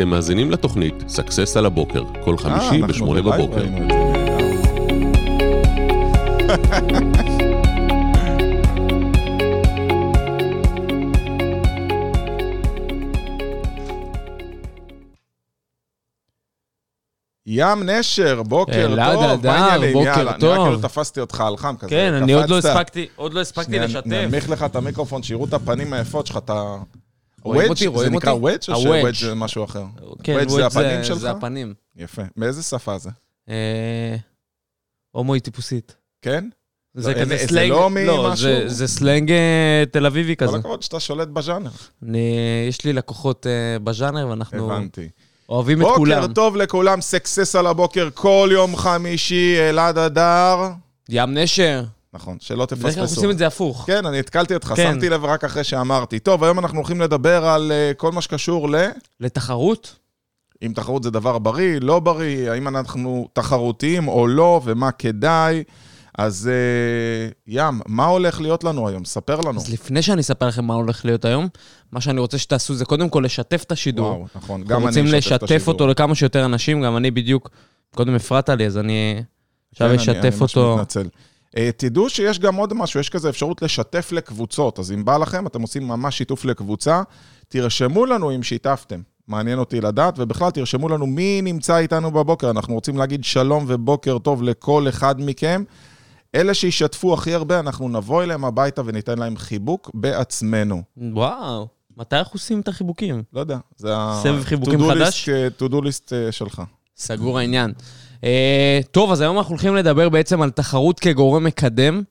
אתם מאזינים לתוכנית Success על הבוקר, כל חמישי אה, אנחנו בשמונה בבוקר. זה. ים נשר, בוקר טוב, מה העניינים? בוקר יאללה, טוב. נראה כאילו תפסתי אותך על חם כזה. כן, אני עוד לא. הספקתי, עוד לא הספקתי שנייה, לשתף. ננמיך לך את המיקרופון, שיראו את הפנים היפות שלך, אתה... רואים? אותי, רואים זה נקרא אותי? וודג' או. שוודג' זה משהו אחר? כן, וודג' זה הפנים שלך? זה הפנים. יפה. מאיזה שפה זה? אה, הומואי טיפוסית. כן? זה אין- כזה זה סלנג, לא לא? זה- סלנג אה, תל אביבי כל כזה. הכבוד שאתה שולט בז'אנר. יש לי לקוחות אה, בז'אנר, ואנחנו הבנתי. אוהבים את כולם. בוקר טוב לכולם, סקסס על הבוקר, כל יום חמישי, אלעד אדר. ים נשר. נכון, שלא בדרך כלל אנחנו תפספסו. עושים את זה הפוך. כן, אני התקלתי אותך, כן. שמתי לב רק אחרי שאמרתי. טוב, היום אנחנו הולכים לדבר על אה, כל מה שקשור ל... לתחרות? אם תחרות זה דבר בריא, לא בריא, האם אנחנו תחרותיים או לא, ומה כדאי. אז אה, ים, מה הולך להיות לנו היום? ספר לנו. אז לפני שאני אספר לכם מה הולך להיות היום, מה שאני רוצה שתעשו זה קודם כל לשתף את השידור. וואו, נכון, גם אני רוצים אשתף את לשתף השידור. אותו לכמה שיותר אנשים, גם אני בדיוק, קודם הפרעת לי, אז אני עכשיו כן, אני- אשתף אני ממש אותו. מתנצל. אה, תדעו שיש גם עוד משהו, יש כזה אפשרות לשתף לקבוצות. אז אם בא לכם, אתם עושים ממש שיתוף לקבוצה, תרשמו לנו אם שיתפתם. מעניין אותי לדעת, ובכלל תרשמו לנו מי נמצא איתנו בבוקר. אנחנו רוצים להגיד שלום ובוקר טוב לכל אחד מכם. אלה שישתפו הכי הרבה, אנחנו נבוא אליהם הביתה וניתן להם חיבוק בעצמנו. וואו, מתי אנחנו עושים את החיבוקים? לא יודע, זה ה... סבב חיבוקים חדש? אה, to-do list אה, שלך. סגור העניין. Uh, טוב, אז היום אנחנו הולכים לדבר בעצם על תחרות כגורם מקדם.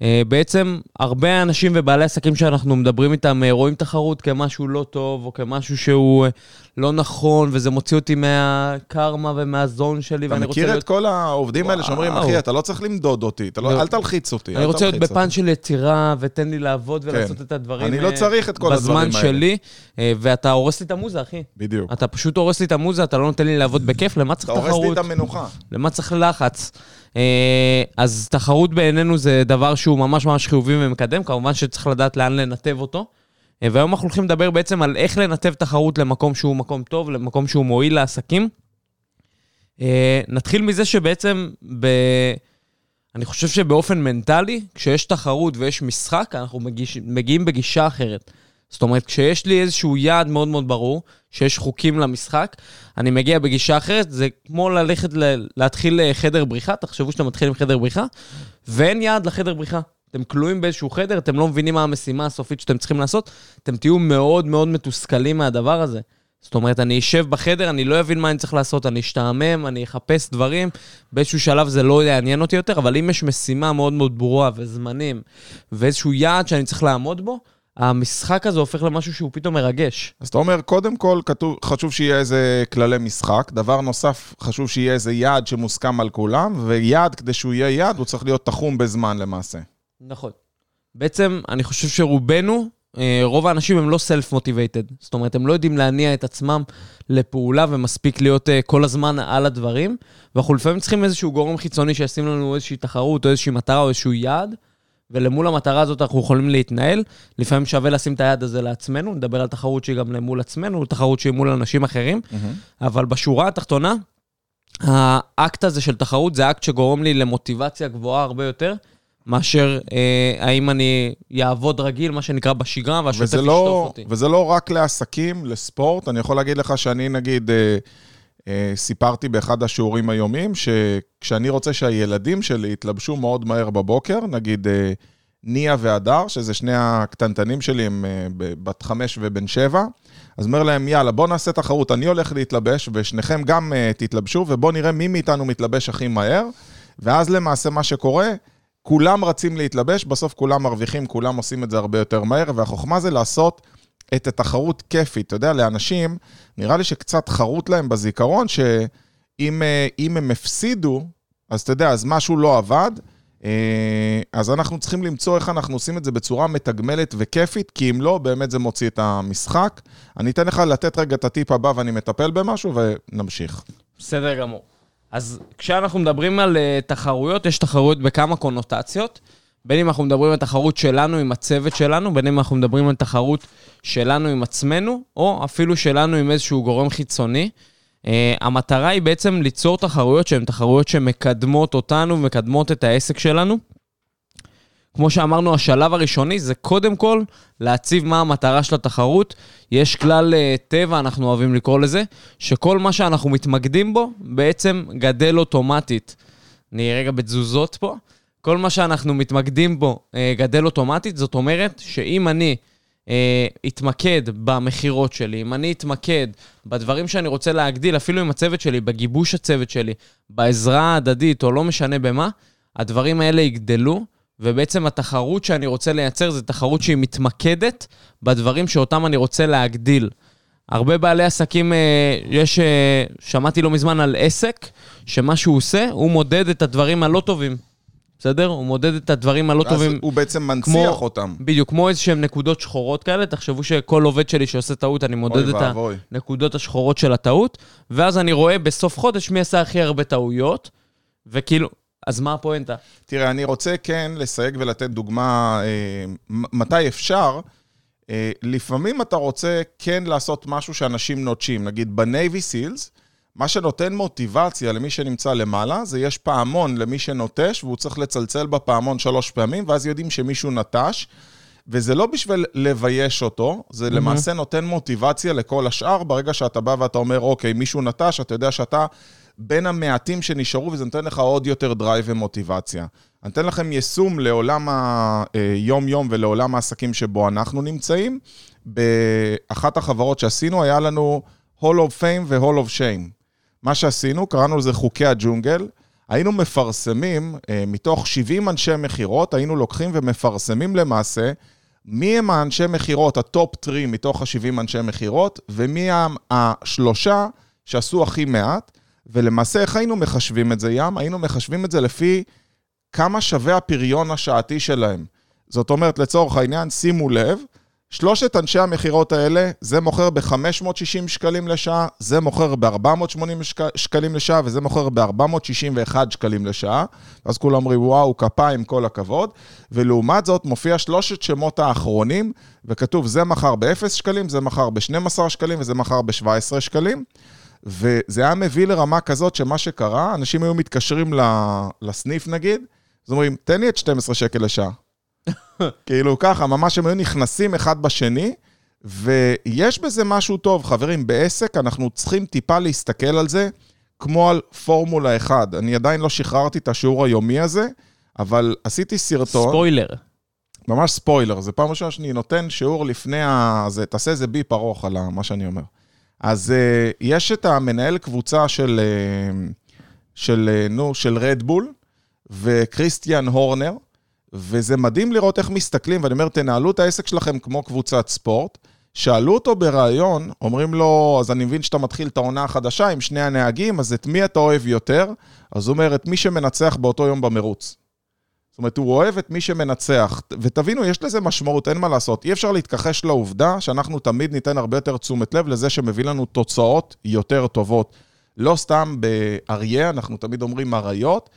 Uh, בעצם הרבה אנשים ובעלי עסקים שאנחנו מדברים איתם uh, רואים תחרות כמשהו לא טוב, או כמשהו שהוא uh, לא נכון, וזה מוציא אותי מהקרמה ומהזון שלי, אתה ואני רוצה מכיר להיות... את כל העובדים האלה שאומרים, וואו. אחי, אתה לא צריך למדוד אותי, אתה לא- לא. אל תלחיץ אותי. אני רוצה להיות תלחיץ אותי." בפן של יצירה, ותן לי לעבוד כן. ולעשות את הדברים אני לא אה, צריך את כל הדברים בזמן האלה. שלי, אה, ואתה הורס לי את המוזה, אחי. בדיוק. אתה פשוט הורס לי את המוזה, אתה לא נותן לי לעבוד בכיף, למה צריך אתה תחרות? הורס לי את המנוחה. למה צריך לחץ? אה, אז תחרות בעינינו זה דבר שהוא ממש ממש חיובי ומקדם, כמובן שצריך לדעת לאן לנתב אותו. אה, והיום אנחנו הולכים לדבר בעצם על איך לנתב תחרות למקום שהוא מקום טוב, למקום שהוא מועיל לעסקים. אה, נתחיל מזה שבעצם, ב... אני חושב שבאופן מנטלי, כשיש תחרות ויש משחק, אנחנו מגיש... מגיעים בגישה אחרת. זאת אומרת, כשיש לי איזשהו יעד מאוד מאוד ברור, שיש חוקים למשחק, אני מגיע בגישה אחרת, זה כמו ללכת, ל... להתחיל אה, חדר בריחה, תחשבו שאתם מתחילים חדר בריחה, ואין יעד לחדר בריחה. אתם כלואים באיזשהו חדר, אתם לא מבינים מה המשימה הסופית שאתם צריכים לעשות, אתם תהיו מאוד מאוד מתוסכלים מהדבר הזה. זאת אומרת, אני אשב בחדר, אני לא אבין מה אני צריך לעשות, אני אשתעמם, אני אחפש דברים, באיזשהו שלב זה לא יעניין אותי יותר, אבל אם יש משימה מאוד מאוד ברורה וזמנים, ואיזשהו יעד שאני צריך לעמוד בו, המשחק הזה הופך למשהו שהוא פתאום מרגש. אז אתה אומר, קודם כל, כתוב, חשוב שיהיה איזה כללי משחק. דבר נוסף, חשוב שיהיה איזה יעד שמוסכם על כולם, ויעד, כדי שהוא יהיה יעד, הוא צריך להיות תחום בזמן למעשה. נכון. בעצם, אני חושב שרובנו, אה, רוב האנשים הם לא סלף מוטיבייטד. זאת אומרת, הם לא יודעים להניע את עצמם לפעולה ומספיק להיות אה, כל הזמן על הדברים, ואנחנו לפעמים צריכים איזשהו גורם חיצוני שישים לנו איזושהי תחרות או איזושהי מטרה או איזשהו יעד, ולמול המטרה הזאת אנחנו יכולים להתנהל. לפעמים שווה לשים את היעד הזה לעצמנו, נדבר על תחרות שהיא גם למול עצמנו, תחרות שהיא מול אנשים אחרים, אבל בשורה התחתונה, האקט הזה של תחרות זה אקט שגורם לי למוטיבציה גבוהה הרבה יותר, מאשר אה, האם אני יעבוד רגיל, מה שנקרא בשגרה, והשוטף וזה ישטוף לא, אותי. וזה לא רק לעסקים, לספורט. אני יכול להגיד לך שאני, נגיד, אה, סיפרתי באחד השיעורים היומיים, שכשאני רוצה שהילדים שלי יתלבשו מאוד מהר בבוקר, נגיד אה, ניה והדר, שזה שני הקטנטנים שלי, הם אה, בת חמש ובן שבע, אז אומר להם, יאללה, בוא נעשה תחרות, אני הולך להתלבש, ושניכם גם אה, תתלבשו, ובוא נראה מי מאיתנו מתלבש הכי מהר, ואז למעשה מה שקורה, כולם רצים להתלבש, בסוף כולם מרוויחים, כולם עושים את זה הרבה יותר מהר, והחוכמה זה לעשות את התחרות כיפית. אתה יודע, לאנשים, נראה לי שקצת חרוט להם בזיכרון, שאם אה, הם הפסידו, אז אתה יודע, אז משהו לא עבד. אה, אז אנחנו צריכים למצוא איך אנחנו עושים את זה בצורה מתגמלת וכיפית, כי אם לא, באמת זה מוציא את המשחק. אני אתן לך לתת רגע את הטיפ הבא ואני מטפל במשהו, ונמשיך. בסדר גמור. אז כשאנחנו מדברים על uh, תחרויות, יש תחרויות בכמה קונוטציות, בין אם אנחנו מדברים על תחרות שלנו עם הצוות שלנו, בין אם אנחנו מדברים על תחרות שלנו עם עצמנו, או אפילו שלנו עם איזשהו גורם חיצוני. Uh, המטרה היא בעצם ליצור תחרויות שהן תחרויות שמקדמות אותנו ומקדמות את העסק שלנו. כמו שאמרנו, השלב הראשוני זה קודם כל להציב מה המטרה של התחרות. יש כלל uh, טבע, אנחנו אוהבים לקרוא לזה, שכל מה שאנחנו מתמקדים בו בעצם גדל אוטומטית. אני רגע בתזוזות פה. כל מה שאנחנו מתמקדים בו uh, גדל אוטומטית, זאת אומרת שאם אני uh, אתמקד במכירות שלי, אם אני אתמקד בדברים שאני רוצה להגדיל, אפילו עם הצוות שלי, בגיבוש הצוות שלי, בעזרה ההדדית, או לא משנה במה, הדברים האלה יגדלו. ובעצם התחרות שאני רוצה לייצר זה תחרות שהיא מתמקדת בדברים שאותם אני רוצה להגדיל. הרבה בעלי עסקים, אה, יש, אה, שמעתי לא מזמן על עסק, שמה שהוא עושה, הוא מודד את הדברים הלא טובים. בסדר? הוא מודד את הדברים הלא טובים. הוא בעצם מנציח כמו, אותם. בדיוק, כמו איזשהם נקודות שחורות כאלה. תחשבו שכל עובד שלי שעושה טעות, אני מודד את ואבוי. הנקודות השחורות של הטעות, ואז אני רואה בסוף חודש מי עשה הכי הרבה טעויות, וכאילו, אז מה הפואנטה? תראה, אני רוצה כן לסייג ולתת דוגמה אה, מתי אפשר. אה, לפעמים אתה רוצה כן לעשות משהו שאנשים נוטשים. נגיד בנייבי סילס, מה שנותן מוטיבציה למי שנמצא למעלה, זה יש פעמון למי שנוטש, והוא צריך לצלצל בפעמון שלוש פעמים, ואז יודעים שמישהו נטש. וזה לא בשביל לבייש אותו, זה mm-hmm. למעשה נותן מוטיבציה לכל השאר. ברגע שאתה בא ואתה אומר, אוקיי, מישהו נטש, אתה יודע שאתה בין המעטים שנשארו, וזה נותן לך עוד יותר drive ומוטיבציה. אני אתן לכם יישום לעולם היום-יום ולעולם העסקים שבו אנחנו נמצאים. באחת החברות שעשינו, היה לנו Hall of Fame ו-Hall of Shame. מה שעשינו, קראנו לזה חוקי הג'ונגל. היינו מפרסמים, אה, מתוך 70 אנשי מכירות, היינו לוקחים ומפרסמים למעשה מי הם האנשי מכירות, ה-top 3 מתוך ה-70 אנשי מכירות, ומי הם השלושה שעשו הכי מעט. ולמעשה, איך היינו מחשבים את זה, ים? היינו מחשבים את זה לפי כמה שווה הפריון השעתי שלהם. זאת אומרת, לצורך העניין, שימו לב, שלושת אנשי המכירות האלה, זה מוכר ב-560 שקלים לשעה, זה מוכר ב-480 שק... שקלים לשעה, וזה מוכר ב-461 שקלים לשעה. אז כולם אומרים, וואו, כפיים, כל הכבוד. ולעומת זאת, מופיע שלושת שמות האחרונים, וכתוב, זה מכר ב-0 שקלים, זה מכר ב-12 שקלים, וזה מכר ב-17 שקלים. וזה היה מביא לרמה כזאת שמה שקרה, אנשים היו מתקשרים לסניף נגיד, אז אומרים, תן לי את 12 שקל לשעה. כאילו ככה, ממש הם היו נכנסים אחד בשני, ויש בזה משהו טוב. חברים, בעסק אנחנו צריכים טיפה להסתכל על זה כמו על פורמולה 1. אני עדיין לא שחררתי את השיעור היומי הזה, אבל עשיתי סרטון. ספוילר. ממש ספוילר, זה פעם ראשונה שאני נותן שיעור לפני ה... זה, תעשה איזה ביפ ארוך על מה שאני אומר. אז uh, יש את המנהל קבוצה של, uh, של, uh, נו, של רדבול וכריסטיאן הורנר, וזה מדהים לראות איך מסתכלים, ואני אומר, תנהלו את העסק שלכם כמו קבוצת ספורט. שאלו אותו בריאיון, אומרים לו, אז אני מבין שאתה מתחיל את העונה החדשה עם שני הנהגים, אז את מי אתה אוהב יותר? אז הוא אומר, את מי שמנצח באותו יום במרוץ. זאת אומרת, הוא אוהב את מי שמנצח. ותבינו, יש לזה משמעות, אין מה לעשות. אי אפשר להתכחש לעובדה שאנחנו תמיד ניתן הרבה יותר תשומת לב לזה שמביא לנו תוצאות יותר טובות. לא סתם באריה, אנחנו תמיד אומרים אריות.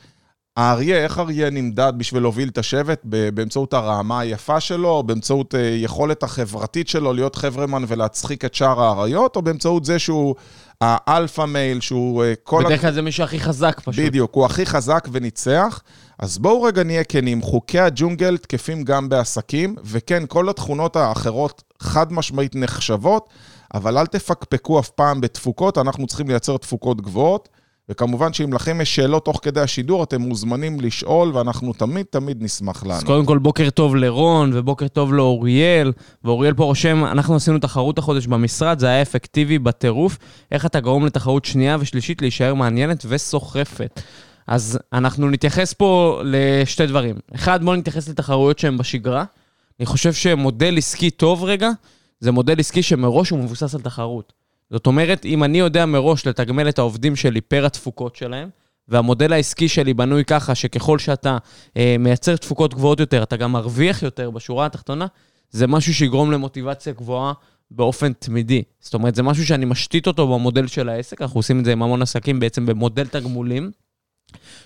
האריה, איך אריה נמדד בשביל להוביל את השבט? באמצעות הרעמה היפה שלו, באמצעות יכולת החברתית שלו להיות חברמן ולהצחיק את שאר האריות, או באמצעות זה שהוא האלפא מייל, שהוא כל... בדרך כלל זה מישהו הכי חזק פשוט. בדיוק, הוא הכי חזק וניצח. אז בואו רגע נהיה כנים, חוקי הג'ונגל תקפים גם בעסקים, וכן, כל התכונות האחרות חד משמעית נחשבות, אבל אל תפקפקו אף פעם בתפוקות, אנחנו צריכים לייצר תפוקות גבוהות. וכמובן שאם לכם יש שאלות תוך כדי השידור, אתם מוזמנים לשאול, ואנחנו תמיד תמיד נשמח לענות. אז קודם כל, בוקר טוב לרון, ובוקר טוב לאוריאל, ואוריאל פה רושם, אנחנו עשינו תחרות החודש במשרד, זה היה אפקטיבי בטירוף. איך אתה גורם לתחרות שנייה ושלישית להישאר מעניינת וסוחפת? אז אנחנו נתייחס פה לשתי דברים. אחד, בואו נתייחס לתחרויות שהן בשגרה. אני חושב שמודל עסקי טוב רגע, זה מודל עסקי שמראש הוא מבוסס על תחרות. זאת אומרת, אם אני יודע מראש לתגמל את העובדים שלי פר התפוקות שלהם, והמודל העסקי שלי בנוי ככה שככל שאתה אה, מייצר תפוקות גבוהות יותר, אתה גם מרוויח יותר בשורה התחתונה, זה משהו שיגרום למוטיבציה גבוהה באופן תמידי. זאת אומרת, זה משהו שאני משתית אותו במודל של העסק, אנחנו עושים את זה עם המון עסקים בעצם במודל תגמולים.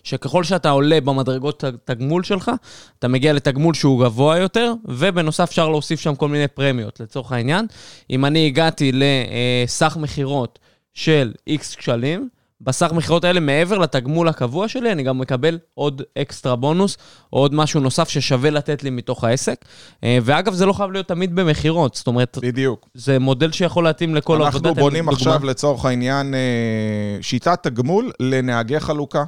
שככל שאתה עולה במדרגות התגמול שלך, אתה מגיע לתגמול שהוא גבוה יותר, ובנוסף אפשר להוסיף שם כל מיני פרמיות, לצורך העניין. אם אני הגעתי לסך מכירות של X שקלים, בסך מכירות האלה, מעבר לתגמול הקבוע שלי, אני גם מקבל עוד אקסטרה בונוס, או עוד משהו נוסף ששווה לתת לי מתוך העסק. אה, ואגב, זה לא חייב להיות תמיד במכירות, זאת אומרת, בדיוק. זה מודל שיכול להתאים לכל עבודה. אנחנו בונים עכשיו, לצורך העניין, אה, שיטת תגמול לנהגי חלוקה.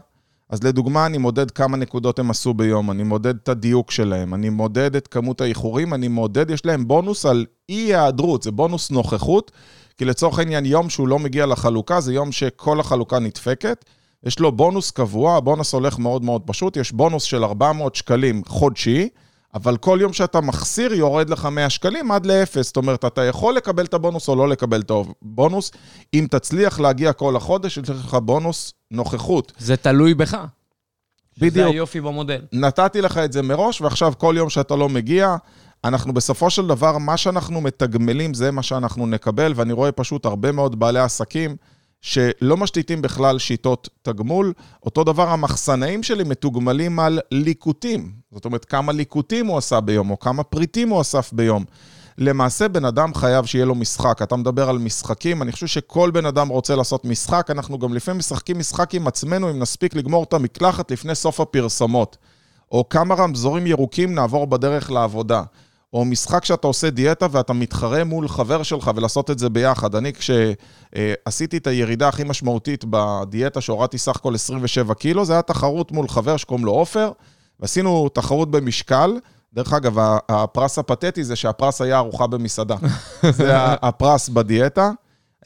אז לדוגמה, אני מודד כמה נקודות הם עשו ביום, אני מודד את הדיוק שלהם, אני מודד את כמות האיחורים, אני מודד, יש להם בונוס על אי-היעדרות, זה בונוס נוכחות, כי לצורך העניין, יום שהוא לא מגיע לחלוקה, זה יום שכל החלוקה נדפקת. יש לו בונוס קבוע, הבונוס הולך מאוד מאוד פשוט, יש בונוס של 400 שקלים חודשי, אבל כל יום שאתה מחסיר יורד לך 100 שקלים עד לאפס. זאת אומרת, אתה יכול לקבל את הבונוס או לא לקבל את הבונוס. אם תצליח להגיע כל החודש, יש לך בונוס נוכחות. זה תלוי בך. בדיוק. זה היופי במודל. נתתי לך את זה מראש, ועכשיו כל יום שאתה לא מגיע, אנחנו בסופו של דבר, מה שאנחנו מתגמלים זה מה שאנחנו נקבל, ואני רואה פשוט הרבה מאוד בעלי עסקים שלא משתיתים בכלל שיטות תגמול. אותו דבר, המחסנאים שלי מתוגמלים על ליקוטים. זאת אומרת, כמה ליקוטים הוא עשה ביום, או כמה פריטים הוא אסף ביום. למעשה, בן אדם חייב שיהיה לו משחק. אתה מדבר על משחקים, אני חושב שכל בן אדם רוצה לעשות משחק. אנחנו גם לפעמים משחקים משחק עם עצמנו, אם נספיק לגמור את המקלחת לפני סוף הפרסומות. או כמה רמזורים ירוקים נעבור בדרך לעבודה. או משחק שאתה עושה דיאטה ואתה מתחרה מול חבר שלך ולעשות את זה ביחד. אני, כשעשיתי את הירידה הכי משמעותית בדיאטה, שהורדתי סך הכל 27 קילו, זה היה תחרות מול חבר שקוראים לו עופר, ועשינו תחרות במשקל. דרך אגב, הפרס הפתטי זה שהפרס היה ארוחה במסעדה. זה הפרס בדיאטה,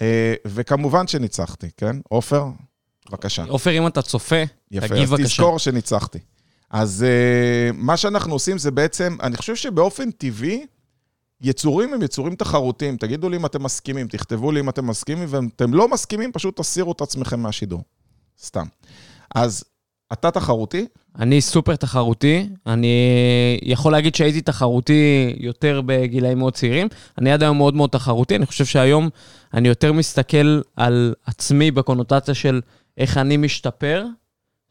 אה, וכמובן שניצחתי, כן? עופר, בבקשה. עופר, אם אתה צופה, יפה, תגיב אז בבקשה. תזכור שניצחתי. אז uh, מה שאנחנו עושים זה בעצם, אני חושב שבאופן טבעי, יצורים הם יצורים תחרותיים. תגידו לי אם אתם מסכימים, תכתבו לי אם אתם מסכימים, ואם אתם לא מסכימים, פשוט תסירו את עצמכם מהשידור. סתם. אז אתה תחרותי? אני סופר תחרותי, אני יכול להגיד שהייתי תחרותי יותר בגילאים מאוד צעירים. אני עד היום מאוד מאוד תחרותי, אני חושב שהיום אני יותר מסתכל על עצמי בקונוטציה של איך אני משתפר.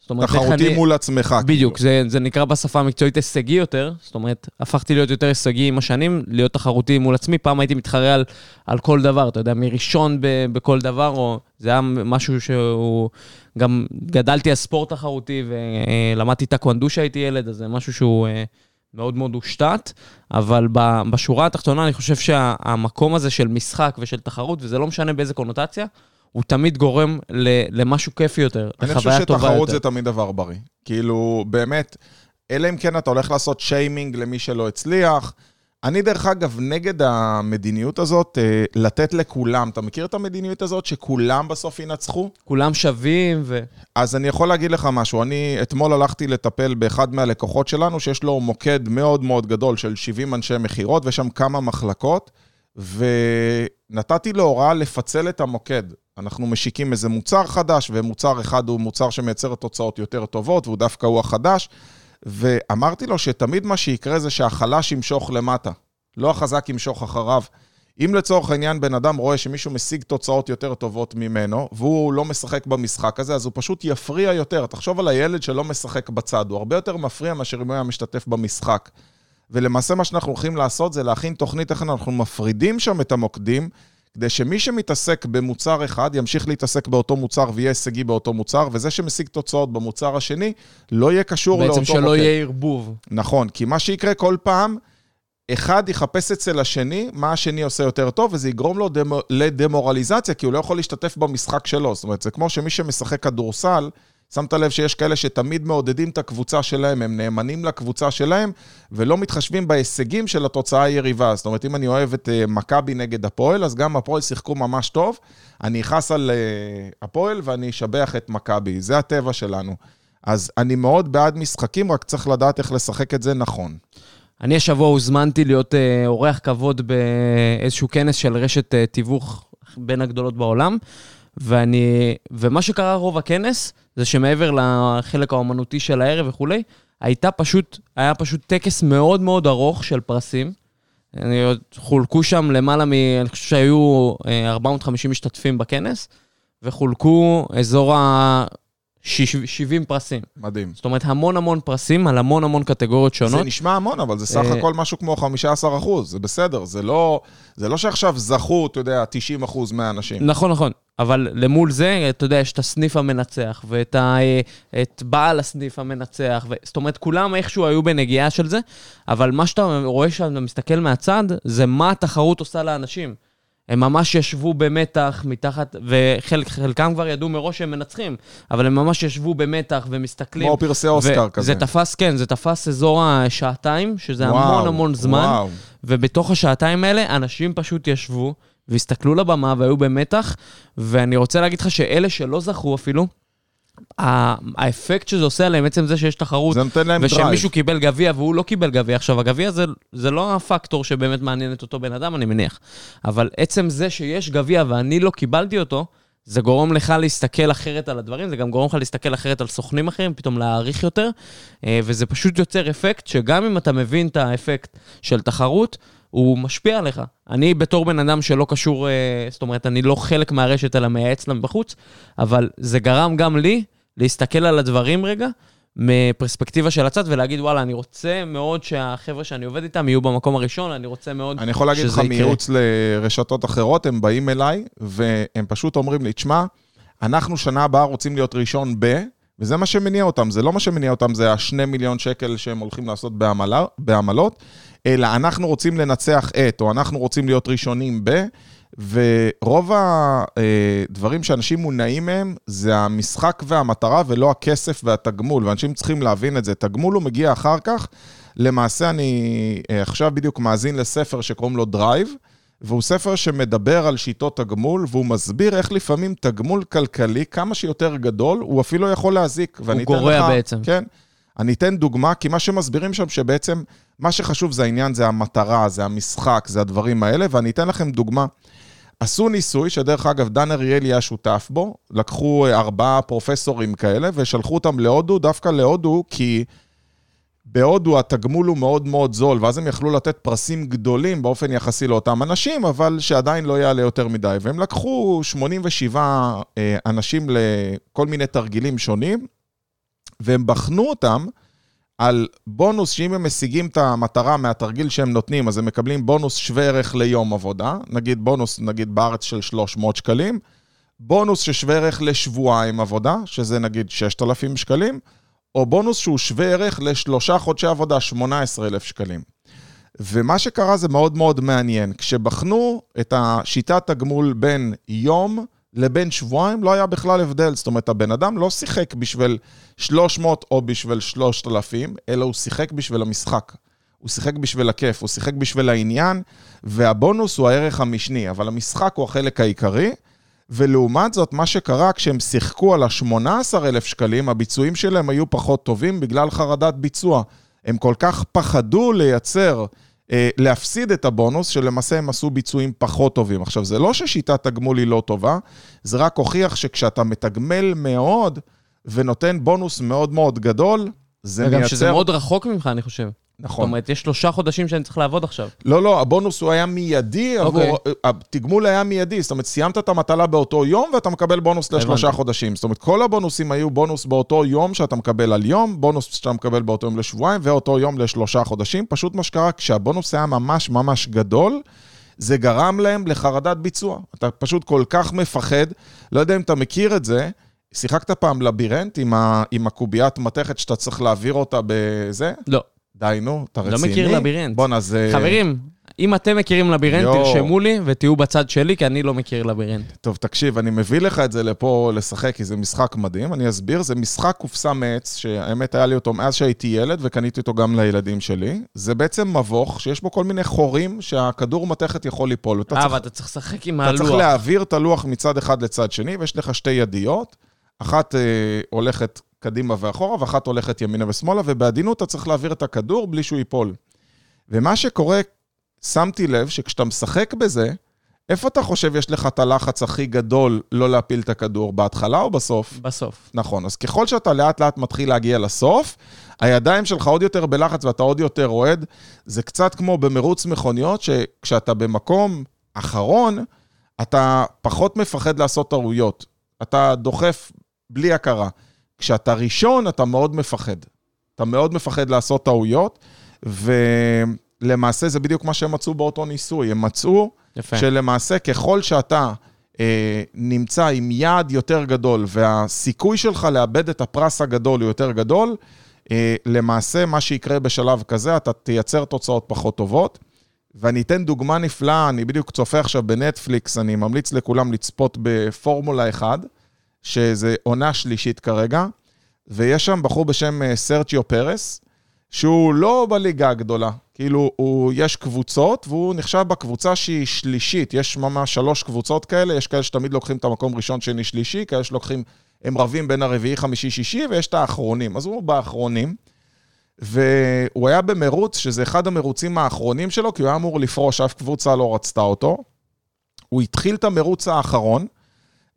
זאת אומרת, תחרותי אני... מול עצמך. בדיוק, כאילו. זה, זה נקרא בשפה המקצועית הישגי יותר, זאת אומרת, הפכתי להיות יותר הישגי עם השנים, להיות תחרותי מול עצמי, פעם הייתי מתחרה על, על כל דבר, אתה יודע, מראשון ב, בכל דבר, או זה היה משהו שהוא, גם גדלתי על ספורט תחרותי ולמדתי טקוונדו כשהייתי ילד, אז זה משהו שהוא אה, מאוד מאוד הושתת, אבל בשורה התחתונה אני חושב שהמקום הזה של משחק ושל תחרות, וזה לא משנה באיזה קונוטציה, הוא תמיד גורם ל- למשהו כיפי יותר, אני חושב לחוויה טובה יותר. שתחרות זה תמיד דבר בריא. כאילו, באמת, אלא אם כן אתה הולך לעשות שיימינג למי שלא הצליח. אני, דרך אגב, נגד המדיניות הזאת, אה, לתת לכולם. אתה מכיר את המדיניות הזאת שכולם בסוף ינצחו? כולם שווים ו... אז אני יכול להגיד לך משהו. אני אתמול הלכתי לטפל באחד מהלקוחות שלנו, שיש לו מוקד מאוד מאוד גדול של 70 אנשי מכירות, ויש שם כמה מחלקות, ונתתי לו הוראה לפצל את המוקד. אנחנו משיקים איזה מוצר חדש, ומוצר אחד הוא מוצר שמייצר תוצאות יותר טובות, והוא דווקא הוא החדש. ואמרתי לו שתמיד מה שיקרה זה שהחלש ימשוך למטה, לא החזק ימשוך אחריו. אם לצורך העניין בן אדם רואה שמישהו משיג תוצאות יותר טובות ממנו, והוא לא משחק במשחק הזה, אז הוא פשוט יפריע יותר. תחשוב על הילד שלא משחק בצד, הוא הרבה יותר מפריע מאשר אם הוא היה משתתף במשחק. ולמעשה מה שאנחנו הולכים לעשות זה להכין תוכנית איך אנחנו מפרידים שם את המוקדים, כדי שמי שמתעסק במוצר אחד ימשיך להתעסק באותו מוצר ויהיה הישגי באותו מוצר, וזה שמשיג תוצאות במוצר השני לא יהיה קשור לאותו בעצם מוקד. שלא יהיה ערבוב. נכון, כי מה שיקרה כל פעם, אחד יחפש אצל השני מה השני עושה יותר טוב, וזה יגרום לו דמו, לדמורליזציה, כי הוא לא יכול להשתתף במשחק שלו. זאת אומרת, זה כמו שמי שמשחק כדורסל, שמת לב שיש כאלה שתמיד מעודדים את הקבוצה שלהם, הם נאמנים לקבוצה שלהם, ולא מתחשבים בהישגים של התוצאה היריבה. זאת אומרת, אם אני אוהב את uh, מכבי נגד הפועל, אז גם הפועל שיחקו ממש טוב, אני אכעס על uh, הפועל ואני אשבח את מכבי. זה הטבע שלנו. אז אני מאוד בעד משחקים, רק צריך לדעת איך לשחק את זה נכון. אני השבוע הוזמנתי להיות אה, אורח כבוד באיזשהו כנס של רשת אה, תיווך בין הגדולות בעולם, ואני, ומה שקרה רוב הכנס, זה שמעבר לחלק האומנותי של הערב וכולי, הייתה פשוט, היה פשוט טקס מאוד מאוד ארוך של פרסים. אני, חולקו שם למעלה מ... אני חושב שהיו אה, 450 משתתפים בכנס, וחולקו אזור ה... שיש- 70 פרסים. מדהים. זאת אומרת, המון המון פרסים על המון המון קטגוריות שונות. זה נשמע המון, אבל זה סך אה, הכל משהו כמו 15 אחוז, זה בסדר. זה לא, זה לא שעכשיו זכו, אתה יודע, 90 אחוז מהאנשים. נכון, נכון. אבל למול זה, אתה יודע, יש את הסניף המנצח, ואת ה, את בעל הסניף המנצח, ו... זאת אומרת, כולם איכשהו היו בנגיעה של זה, אבל מה שאתה רואה שאתה מסתכל מהצד, זה מה התחרות עושה לאנשים. הם ממש ישבו במתח מתחת, וחלקם כבר ידעו מראש שהם מנצחים, אבל הם ממש ישבו במתח ומסתכלים. כמו פרסי אוסקר כזה. זה תפס, כן, זה תפס אזור השעתיים, שזה וואו, המון המון זמן. וואו. ובתוך השעתיים האלה, אנשים פשוט ישבו והסתכלו לבמה והיו במתח, ואני רוצה להגיד לך שאלה שלא זכו אפילו, האפקט שזה עושה עליהם, עצם זה שיש תחרות, זה נותן להם drive. ושמישהו קיבל גביע והוא לא קיבל גביע. עכשיו, הגביע זה, זה לא הפקטור שבאמת מעניין את אותו בן אדם, אני מניח. אבל עצם זה שיש גביע ואני לא קיבלתי אותו, זה גורם לך להסתכל אחרת על הדברים, זה גם גורם לך להסתכל אחרת על סוכנים אחרים, פתאום להעריך יותר, אה, וזה פשוט יוצר אפקט שגם אם אתה מבין את האפקט של תחרות, הוא משפיע עליך. אני בתור בן אדם שלא קשור, אה, זאת אומרת, אני לא חלק מהרשת אלא מייעץ לה מבחוץ, אבל זה גרם גם לי להסתכל על הדברים רגע, מפרספקטיבה של הצד, ולהגיד, וואלה, אני רוצה מאוד שהחבר'ה שאני עובד איתם יהיו במקום הראשון, אני רוצה מאוד אני יכול להגיד לך שזה יקרה. מייעוץ לרשתות אחרות, הם באים אליי, והם פשוט אומרים לי, תשמע, אנחנו שנה הבאה רוצים להיות ראשון ב... וזה מה שמניע אותם, זה לא מה שמניע אותם, זה השני מיליון שקל שהם הולכים לעשות בעמלה, בעמלות, אלא אנחנו רוצים לנצח את, או אנחנו רוצים להיות ראשונים ב... ורוב הדברים שאנשים מונעים מהם זה המשחק והמטרה ולא הכסף והתגמול, ואנשים צריכים להבין את זה. תגמול הוא מגיע אחר כך. למעשה אני אה, עכשיו בדיוק מאזין לספר שקוראים לו Drive, והוא ספר שמדבר על שיטות תגמול, והוא מסביר איך לפעמים תגמול כלכלי, כמה שיותר גדול, הוא אפילו יכול להזיק. אתן גורע לך- בעצם. כן. אני אתן דוגמה, כי מה שמסבירים שם שבעצם, מה שחשוב זה העניין, זה המטרה, זה המשחק, זה הדברים האלה, ואני אתן לכם דוגמה. עשו ניסוי, שדרך אגב, דן אריאלי היה שותף בו, לקחו אה, ארבעה פרופסורים כאלה ושלחו אותם להודו, דווקא להודו, כי בהודו התגמול הוא מאוד מאוד זול, ואז הם יכלו לתת פרסים גדולים באופן יחסי לאותם אנשים, אבל שעדיין לא יעלה יותר מדי. והם לקחו 87 אה, אנשים לכל מיני תרגילים שונים, והם בחנו אותם על בונוס שאם הם משיגים את המטרה מהתרגיל שהם נותנים, אז הם מקבלים בונוס שווה ערך ליום עבודה, נגיד בונוס, נגיד בארץ של 300 שקלים, בונוס ששווה ערך לשבועיים עבודה, שזה נגיד 6,000 שקלים, או בונוס שהוא שווה ערך לשלושה חודשי עבודה, 18,000 שקלים. ומה שקרה זה מאוד מאוד מעניין. כשבחנו את השיטת תגמול בין יום לבין שבועיים, לא היה בכלל הבדל. זאת אומרת, הבן אדם לא שיחק בשביל 300 או בשביל 3,000, אלא הוא שיחק בשביל המשחק. הוא שיחק בשביל הכיף, הוא שיחק בשביל העניין, והבונוס הוא הערך המשני, אבל המשחק הוא החלק העיקרי. ולעומת זאת, מה שקרה כשהם שיחקו על ה-18,000 שקלים, הביצועים שלהם היו פחות טובים בגלל חרדת ביצוע. הם כל כך פחדו לייצר, להפסיד את הבונוס, שלמעשה הם עשו ביצועים פחות טובים. עכשיו, זה לא ששיטת תגמול היא לא טובה, זה רק הוכיח שכשאתה מתגמל מאוד ונותן בונוס מאוד מאוד גדול, זה וגם מייצר... שזה מאוד רחוק ממך, אני חושב. זאת נכון. אומרת, יש שלושה חודשים שאני צריך לעבוד עכשיו. לא, לא, הבונוס הוא היה מיידי עבור... אוקיי. התגמול היה מיידי, זאת אומרת, סיימת את המטלה באותו יום ואתה מקבל בונוס לשלושה הבנתי. חודשים. זאת אומרת, כל הבונוסים היו בונוס באותו יום שאתה מקבל על יום, בונוס שאתה מקבל באותו יום לשבועיים, ואותו יום לשלושה חודשים. פשוט מה שקרה, כשהבונוס היה ממש ממש גדול, זה גרם להם לחרדת ביצוע. אתה פשוט כל כך מפחד, לא יודע אם אתה מכיר את זה, שיחקת פעם לבירנט עם, ה... עם הקוביית מתכת שאתה צריך להעביר אותה בזה? לא. די, נו, אתה לא רציני? מכיר לבירנט. בואנה, זה... חברים, אם אתם מכירים לבירנט, יואו. תרשמו לי ותהיו בצד שלי, כי אני לא מכיר לבירנט. טוב, תקשיב, אני מביא לך את זה לפה לשחק, כי זה משחק מדהים. אני אסביר, זה משחק קופסה מעץ, שהאמת היה לי אותו מאז שהייתי ילד, וקניתי אותו גם לילדים שלי. זה בעצם מבוך שיש בו כל מיני חורים שהכדור מתכת יכול ליפול. אתה אה, צריך, ואתה צריך לשחק עם אתה הלוח. צריך להעביר את הלוח מצד אחד לצד שני, ויש לך שתי ידיות. אחת אה, הולכת קדימה ואחורה, ואחת הולכת ימינה ושמאלה, ובעדינות אתה צריך להעביר את הכדור בלי שהוא ייפול. ומה שקורה, שמתי לב שכשאתה משחק בזה, איפה אתה חושב יש לך את הלחץ הכי גדול לא להפיל את הכדור, בהתחלה או בסוף? בסוף. נכון, אז ככל שאתה לאט לאט מתחיל להגיע לסוף, הידיים שלך עוד יותר בלחץ ואתה עוד יותר רועד. זה קצת כמו במרוץ מכוניות, שכשאתה במקום אחרון, אתה פחות מפחד לעשות טעויות. אתה דוחף בלי הכרה. כשאתה ראשון, אתה מאוד מפחד. אתה מאוד מפחד לעשות טעויות, ולמעשה זה בדיוק מה שהם מצאו באותו ניסוי. הם מצאו יפה. שלמעשה ככל שאתה אה, נמצא עם יעד יותר גדול, והסיכוי שלך לאבד את הפרס הגדול הוא יותר גדול, אה, למעשה מה שיקרה בשלב כזה, אתה תייצר תוצאות פחות טובות. ואני אתן דוגמה נפלאה, אני בדיוק צופה עכשיו בנטפליקס, אני ממליץ לכולם לצפות בפורמולה 1, שזה עונה שלישית כרגע, ויש שם בחור בשם אה, סרצ'יו פרס, שהוא לא בליגה הגדולה. כאילו, הוא, יש קבוצות, והוא נחשב בקבוצה שהיא שלישית. יש ממש שלוש קבוצות כאלה, יש כאלה שתמיד לוקחים את המקום ראשון, שני, שלישי, כאלה שלוקחים, הם רבים בין הרביעי, חמישי, שישי, ויש את האחרונים. אז הוא באחרונים. והוא היה במרוץ, שזה אחד המרוצים האחרונים שלו, כי הוא היה אמור לפרוש, אף קבוצה לא רצתה אותו. הוא התחיל את המרוץ האחרון,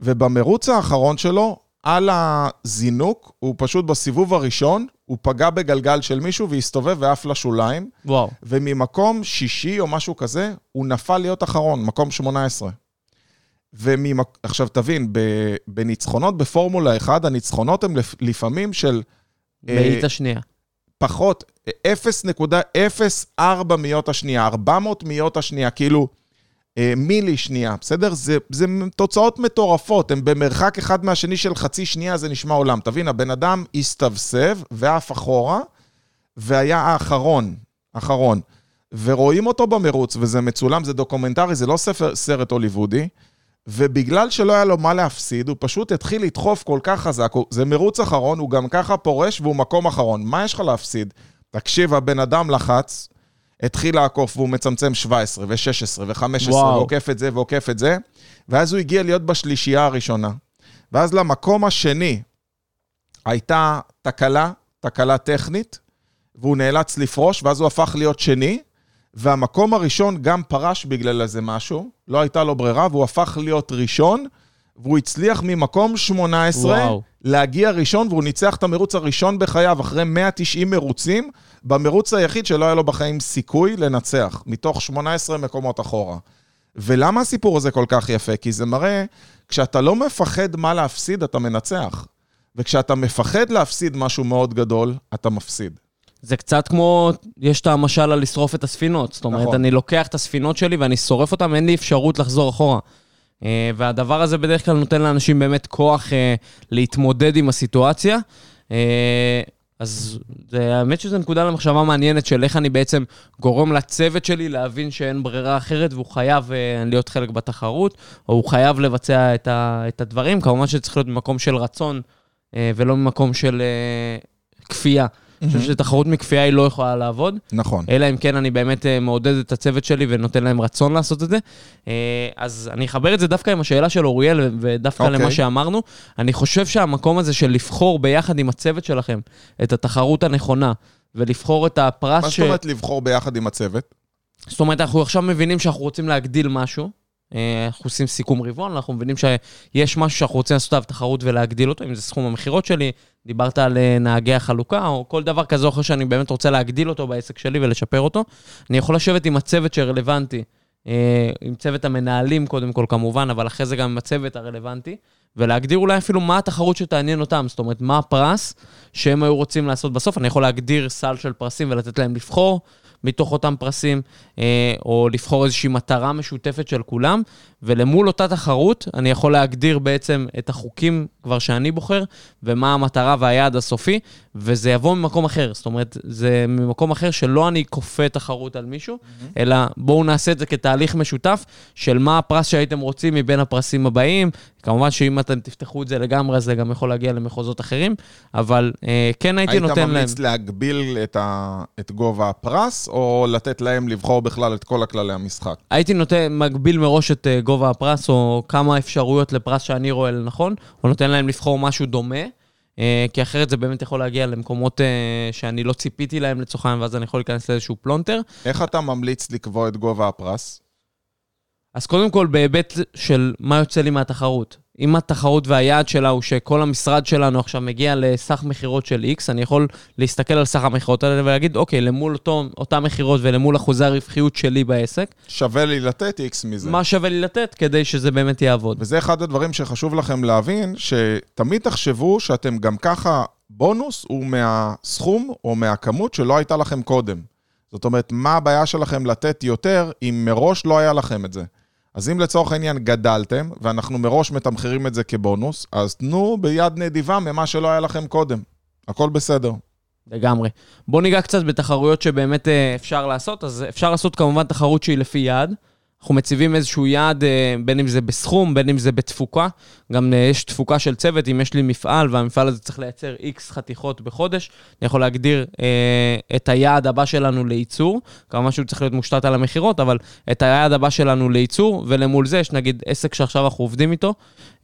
ובמרוץ האחרון שלו, על הזינוק, הוא פשוט בסיבוב הראשון, הוא פגע בגלגל של מישהו והסתובב ועף לשוליים, וואו. וממקום שישי או משהו כזה, הוא נפל להיות אחרון, מקום 18. וממק... עכשיו תבין. בניצחונות בפורמולה 1, הניצחונות הם לפ... לפעמים של אה, מאית השנייה. פחות, 0.04 מאיות השנייה, 400 מאיות השנייה, כאילו אה, מילי שנייה, בסדר? זה, זה תוצאות מטורפות, הן במרחק אחד מהשני של חצי שנייה, זה נשמע עולם. תבין, הבן אדם הסתבסב ועף אחורה, והיה האחרון, אחרון. ורואים אותו במרוץ, וזה מצולם, זה דוקומנטרי, זה לא ספר, סרט הוליוודי, ובגלל שלא היה לו מה להפסיד, הוא פשוט התחיל לדחוף כל כך חזק. הוא- זה מרוץ אחרון, הוא גם ככה פורש והוא מקום אחרון. מה יש לך להפסיד? תקשיב, הבן אדם לחץ, התחיל לעקוף והוא מצמצם 17 ו-16 ו-15, וואו. ועוקף את זה ועוקף את זה, ואז הוא הגיע להיות בשלישייה הראשונה. ואז למקום השני הייתה תקלה, תקלה טכנית, והוא נאלץ לפרוש, ואז הוא הפך להיות שני, והמקום הראשון גם פרש בגלל איזה משהו, לא הייתה לו ברירה, והוא הפך להיות ראשון, והוא הצליח ממקום 18 וואו. להגיע ראשון, והוא ניצח את המרוץ הראשון בחייו, אחרי 190 מרוצים, במרוץ היחיד שלא היה לו בחיים סיכוי לנצח, מתוך 18 מקומות אחורה. ולמה הסיפור הזה כל כך יפה? כי זה מראה, כשאתה לא מפחד מה להפסיד, אתה מנצח. וכשאתה מפחד להפסיד משהו מאוד גדול, אתה מפסיד. זה קצת כמו, יש את המשל על לשרוף את הספינות. זאת אומרת, נכון. אני לוקח את הספינות שלי ואני שורף אותן, אין לי אפשרות לחזור אחורה. אה, והדבר הזה בדרך כלל נותן לאנשים באמת כוח אה, להתמודד עם הסיטואציה. אה, אז זה, האמת שזו נקודה למחשבה מעניינת של איך אני בעצם גורם לצוות שלי להבין שאין ברירה אחרת והוא חייב להיות חלק בתחרות, או הוא חייב לבצע את, ה, את הדברים. כמובן שצריך להיות ממקום של רצון ולא ממקום של כפייה. אני חושב שתחרות מכפייה היא לא יכולה לעבוד, נכון. אלא אם כן אני באמת אה, מעודד את הצוות שלי ונותן להם רצון לעשות את זה. אה, אז אני אחבר את זה דווקא עם השאלה של אוריאל, ודווקא אוקיי. למה שאמרנו. אני חושב שהמקום הזה של לבחור ביחד עם הצוות שלכם את התחרות הנכונה, ולבחור את הפרס מה ש... זאת אומרת לבחור ביחד עם הצוות? זאת אומרת, אנחנו עכשיו מבינים שאנחנו רוצים להגדיל משהו. אה, אנחנו עושים סיכום רבעון, אנחנו מבינים שיש משהו שאנחנו רוצים לעשות עליו תחרות ולהגדיל אותו, אם זה סכום המכירות שלי, דיברת על אה, נהגי החלוקה, או כל דבר כזה או אחר שאני באמת רוצה להגדיל אותו בעסק שלי ולשפר אותו. אני יכול לשבת עם הצוות שרלוונטי, אה, עם צוות המנהלים קודם כל כמובן, אבל אחרי זה גם עם הצוות הרלוונטי, ולהגדיר אולי אפילו מה התחרות שתעניין אותם, זאת אומרת, מה הפרס שהם היו רוצים לעשות בסוף. אני יכול להגדיר סל של פרסים ולתת להם לבחור. מתוך אותם פרסים, אה, או לבחור איזושהי מטרה משותפת של כולם, ולמול אותה תחרות, אני יכול להגדיר בעצם את החוקים כבר שאני בוחר, ומה המטרה והיעד הסופי, וזה יבוא ממקום אחר. זאת אומרת, זה ממקום אחר שלא אני כופה תחרות על מישהו, אלא בואו נעשה את זה כתהליך משותף של מה הפרס שהייתם רוצים מבין הפרסים הבאים. כמובן שאם אתם תפתחו את זה לגמרי, זה גם יכול להגיע למחוזות אחרים, אבל אה, כן הייתי היית נותן להם... ממליץ להגביל את, ה... את גובה הפרס, או לתת להם לבחור בכלל את כל הכללי המשחק? הייתי נותן, מגביל מראש את אה, גובה הפרס, או כמה אפשרויות לפרס שאני רואה לנכון, או נותן להם לבחור משהו דומה, אה, כי אחרת זה באמת יכול להגיע למקומות אה, שאני לא ציפיתי להם לצורך העניין, ואז אני יכול להיכנס לאיזשהו פלונטר. איך אתה ממליץ לקבוע את גובה הפרס? אז קודם כל, בהיבט של מה יוצא לי מהתחרות. אם התחרות והיעד שלה הוא שכל המשרד שלנו עכשיו מגיע לסך מכירות של X, אני יכול להסתכל על סך המכירות האלה ולהגיד, אוקיי, למול אותו, אותם מכירות ולמול אחוזי הרווחיות שלי בעסק, שווה לי לתת איקס מזה. מה שווה לי לתת כדי שזה באמת יעבוד. וזה אחד הדברים שחשוב לכם להבין, שתמיד תחשבו שאתם גם ככה, בונוס הוא מהסכום או מהכמות שלא הייתה לכם קודם. זאת אומרת, מה הבעיה שלכם לתת יותר אם מראש לא היה לכם את זה? אז אם לצורך העניין גדלתם, ואנחנו מראש מתמחרים את זה כבונוס, אז תנו ביד נדיבה ממה שלא היה לכם קודם. הכל בסדר. לגמרי. בואו ניגע קצת בתחרויות שבאמת אה, אפשר לעשות. אז אפשר לעשות כמובן תחרות שהיא לפי יעד. אנחנו מציבים איזשהו יעד, אה, בין אם זה בסכום, בין אם זה בתפוקה. גם אה, יש תפוקה של צוות, אם יש לי מפעל, והמפעל הזה צריך לייצר איקס חתיכות בחודש, אני יכול להגדיר אה, את היעד הבא שלנו לייצור. כמובן שהוא צריך להיות מושתת על המכירות, אבל את היעד הבא שלנו לייצור, ולמול זה יש נגיד עסק שעכשיו אנחנו עובדים איתו,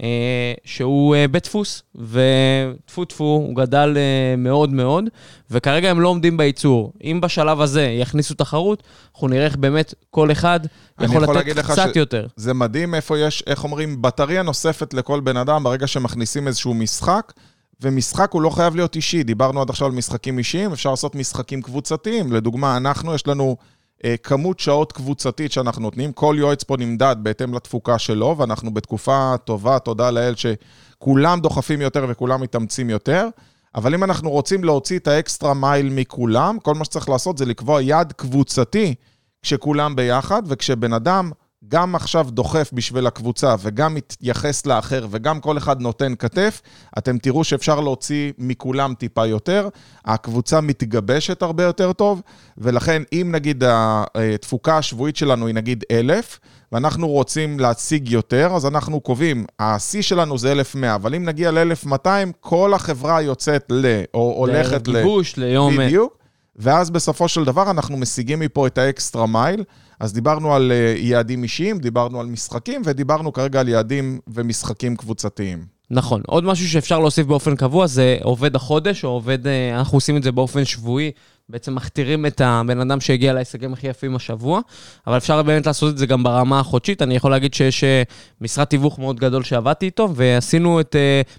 אה, שהוא אה, בדפוס, וטפו טפו, הוא גדל אה, מאוד מאוד, וכרגע הם לא עומדים בייצור. אם בשלב הזה יכניסו תחרות, אנחנו נראה איך באמת כל אחד יכול לתת להגיד לך קצת ש- יותר. זה מדהים איפה יש, איך אומרים, בטריה נוספת לכל בן אדם ברגע שמכניסים איזשהו משחק, ומשחק הוא לא חייב להיות אישי. דיברנו עד עכשיו על משחקים אישיים, אפשר לעשות משחקים קבוצתיים. לדוגמה, אנחנו, יש לנו אה, כמות שעות קבוצתית שאנחנו נותנים, כל יועץ פה נמדד בהתאם לתפוקה שלו, ואנחנו בתקופה טובה, תודה לאל, שכולם דוחפים יותר וכולם מתאמצים יותר. אבל אם אנחנו רוצים להוציא את האקסטרה מייל מכולם, כל מה שצריך לעשות זה לקבוע יעד קבוצתי כשכולם ביחד, וכשבן אדם גם עכשיו דוחף בשביל הקבוצה וגם מתייחס לאחר וגם כל אחד נותן כתף, אתם תראו שאפשר להוציא מכולם טיפה יותר, הקבוצה מתגבשת הרבה יותר טוב, ולכן אם נגיד התפוקה השבועית שלנו היא נגיד אלף, ואנחנו רוצים להשיג יותר, אז אנחנו קובעים, השיא שלנו זה 1,100, אבל אם נגיע ל-1,200, כל החברה יוצאת ל... או הולכת ל... גיבוש, ליום... בדיוק. ואז בסופו של דבר אנחנו משיגים מפה את האקסטרה מייל. אז דיברנו על אה, יעדים אישיים, דיברנו על משחקים, ודיברנו כרגע על יעדים ומשחקים קבוצתיים. נכון. עוד משהו שאפשר להוסיף באופן קבוע זה עובד החודש, או עובד, אה, אנחנו עושים את זה באופן שבועי, בעצם מכתירים את הבן אדם שהגיע להישגים הכי יפים השבוע, אבל אפשר באמת לעשות את זה גם ברמה החודשית. אני יכול להגיד שיש אה, משרד תיווך מאוד גדול שעבדתי איתו, ועשינו את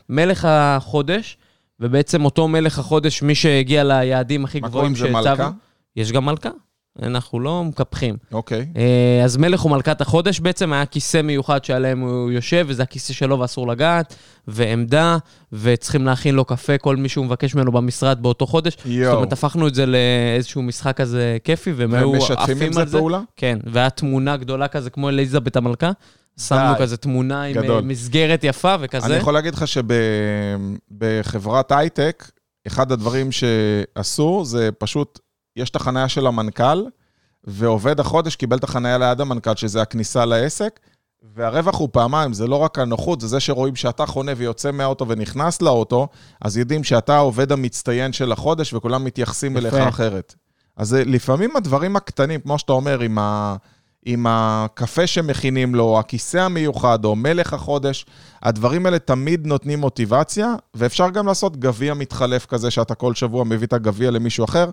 מלך החודש, ובעצם אותו מלך החודש, מי שהגיע ליעדים הכי מה גבוהים קוראים לזה, מלכה? יש גם מלכה. אנחנו לא מקפחים. אוקיי. אה, אז מלך ומלכת החודש בעצם היה כיסא מיוחד שעליהם הוא יושב, וזה הכיסא שלו ואסור לגעת, ועמדה, וצריכים להכין לו קפה, כל מי שהוא מבקש ממנו במשרד באותו חודש. זאת יואו. אומרת, הפכנו את זה לאיזשהו משחק כזה כיפי, והם היו עם עפים זה על זה. פעולה? כן, והיה תמונה גדולה כזה, כמו אליזבת המלכה. שמנו די. כזה תמונה עם גדול. אה, מסגרת יפה וכזה. אני יכול להגיד לך שבחברת הייטק, אחד הדברים שעשו זה פשוט, יש את החניה של המנכ"ל, ועובד החודש קיבל את החניה ליד המנכ"ל, שזה הכניסה לעסק, והרווח הוא פעמיים, זה לא רק הנוחות, זה זה שרואים שאתה חונה ויוצא מהאוטו ונכנס לאוטו, אז יודעים שאתה העובד המצטיין של החודש וכולם מתייחסים יפה. אליך אחרת. אז זה לפעמים הדברים הקטנים, כמו שאתה אומר, עם, ה, עם הקפה שמכינים לו, הכיסא המיוחד, או מלך החודש, הדברים האלה תמיד נותנים מוטיבציה, ואפשר גם לעשות גביע מתחלף כזה, שאתה כל שבוע מביא את הגביע למישהו אחר.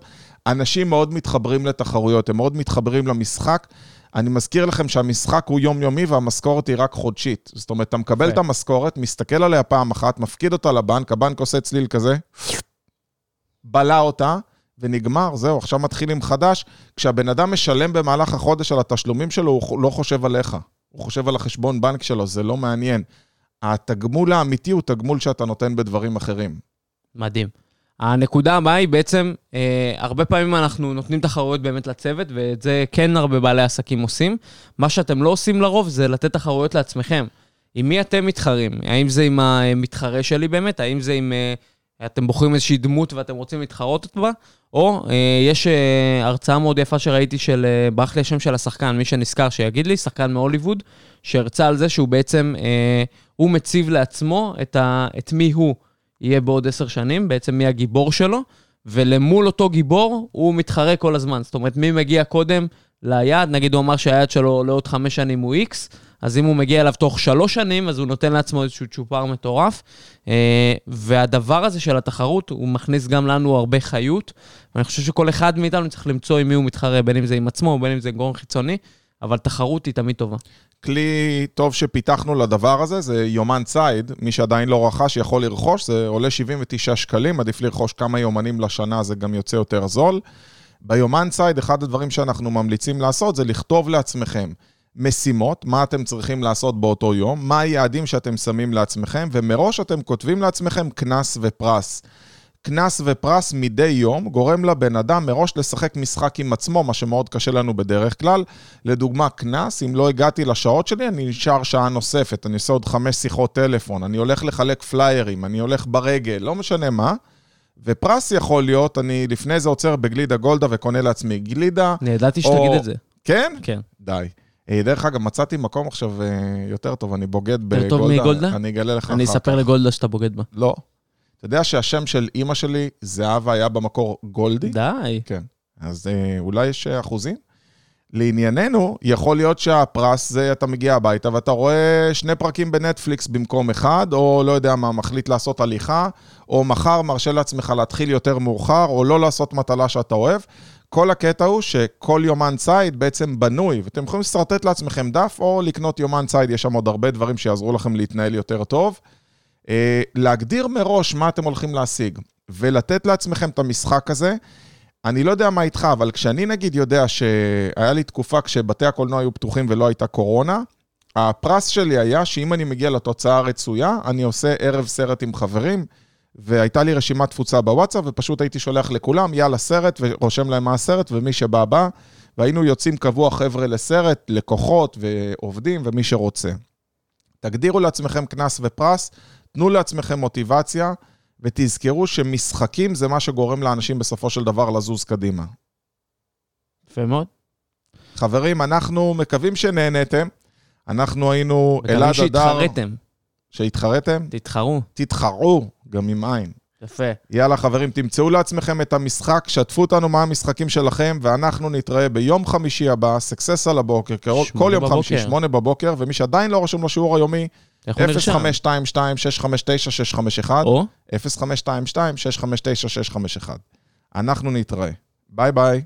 אנשים מאוד מתחברים לתחרויות, הם מאוד מתחברים למשחק. אני מזכיר לכם שהמשחק הוא יומיומי והמשכורת היא רק חודשית. זאת אומרת, אתה מקבל יפה. את המשכורת, מסתכל עליה פעם אחת, מפקיד אותה לבנק, הבנק עושה צליל כזה, בלע אותה, ונגמר, זהו, עכשיו מתחילים חדש. כשהבן אדם משלם במהלך החודש על התשלומים שלו, הוא לא חושב עליך. הוא חושב על החשבון בנק שלו, זה לא מעניין. התגמול האמיתי הוא תגמול שאתה נותן בדברים אחרים. מדהים. הנקודה הבאה היא בעצם, אה, הרבה פעמים אנחנו נותנים תחרויות באמת לצוות, ואת זה כן הרבה בעלי עסקים עושים. מה שאתם לא עושים לרוב זה לתת תחרויות לעצמכם. עם מי אתם מתחרים? האם זה עם המתחרה שלי באמת? האם זה עם... אה, אתם בוחרים איזושהי דמות ואתם רוצים להתחרות בה? או אה, יש אה, הרצאה מאוד יפה שראיתי של, אה, ברח לי השם של השחקן, מי שנזכר שיגיד לי, שחקן מהוליווד, שהרצה על זה שהוא בעצם, אה, הוא מציב לעצמו את, ה, את מי הוא. יהיה בעוד עשר שנים, בעצם מי הגיבור שלו, ולמול אותו גיבור הוא מתחרה כל הזמן. זאת אומרת, מי מגיע קודם ליעד, נגיד הוא אמר שהיעד שלו לעוד חמש שנים הוא X, אז אם הוא מגיע אליו תוך שלוש שנים, אז הוא נותן לעצמו איזשהו צ'ופר מטורף. אה, והדבר הזה של התחרות, הוא מכניס גם לנו הרבה חיות, ואני חושב שכל אחד מאיתנו צריך למצוא עם מי הוא מתחרה, בין אם זה עם עצמו, בין אם זה גורם חיצוני, אבל תחרות היא תמיד טובה. כלי טוב שפיתחנו לדבר הזה, זה יומן ציד, מי שעדיין לא רכש יכול לרכוש, זה עולה 79 שקלים, עדיף לרכוש כמה יומנים לשנה, זה גם יוצא יותר זול. ביומן ציד, אחד הדברים שאנחנו ממליצים לעשות זה לכתוב לעצמכם משימות, מה אתם צריכים לעשות באותו יום, מה היעדים שאתם שמים לעצמכם, ומראש אתם כותבים לעצמכם קנס ופרס. קנס ופרס מדי יום גורם לבן אדם מראש לשחק משחק עם עצמו, מה שמאוד קשה לנו בדרך כלל. לדוגמה, קנס, אם לא הגעתי לשעות שלי, אני נשאר שעה נוספת, אני עושה עוד חמש שיחות טלפון, אני הולך לחלק פליירים, אני הולך ברגל, לא משנה מה. ופרס יכול להיות, אני לפני זה עוצר בגלידה גולדה וקונה לעצמי גלידה. אני ידעתי או- שתגיד את זה. כן? כן. די. אה, דרך אגב, מצאתי מקום עכשיו אה, יותר טוב, אני בוגד בגולדה. טוב מגולדה? אני אגלה לך אני אחר אספר כך. לגולדה שאתה בוגד בה. לא. אתה יודע שהשם של אימא שלי, זהבה, היה במקור גולדי? די. כן. אז אה, אולי יש אחוזים? לענייננו, יכול להיות שהפרס זה אתה מגיע הביתה ואתה רואה שני פרקים בנטפליקס במקום אחד, או לא יודע מה, מחליט לעשות הליכה, או מחר מרשה לעצמך להתחיל יותר מאוחר, או לא לעשות מטלה שאתה אוהב. כל הקטע הוא שכל יומן ציד בעצם בנוי, ואתם יכולים לשרטט לעצמכם דף, או לקנות יומן ציד, יש שם עוד הרבה דברים שיעזרו לכם להתנהל יותר טוב. אה, להגדיר מראש מה אתם הולכים להשיג, ולתת לעצמכם את המשחק הזה. אני לא יודע מה איתך, אבל כשאני נגיד יודע שהיה לי תקופה כשבתי הקולנוע היו פתוחים ולא הייתה קורונה, הפרס שלי היה שאם אני מגיע לתוצאה הרצויה, אני עושה ערב סרט עם חברים, והייתה לי רשימת תפוצה בוואטסאפ, ופשוט הייתי שולח לכולם, יאללה סרט, ורושם להם מה הסרט, ומי שבא בא, והיינו יוצאים קבוע חבר'ה לסרט, לקוחות ועובדים ומי שרוצה. תגדירו לעצמכם קנס ופרס, תנו לעצמכם מוטיבציה, ותזכרו שמשחקים זה מה שגורם לאנשים בסופו של דבר לזוז קדימה. יפה מאוד. חברים, אנחנו מקווים שנהנתם. אנחנו היינו אלעד מי הדר. שהתחרתם, שהתחרתם? תתחרו. תתחרו, גם עם עין. יפה. יאללה חברים, תמצאו לעצמכם את המשחק, שתפו אותנו מה המשחקים שלכם, ואנחנו נתראה ביום חמישי הבא, סקסס על הבוקר, כל שמונה יום חמישי, בבוקר. שמונה בבוקר, ומי שעדיין לא רשום לשיעור היומי, איך הוא נרשם? 0522-659-651, או? 0522-659-651. אנחנו נתראה. ביי ביי.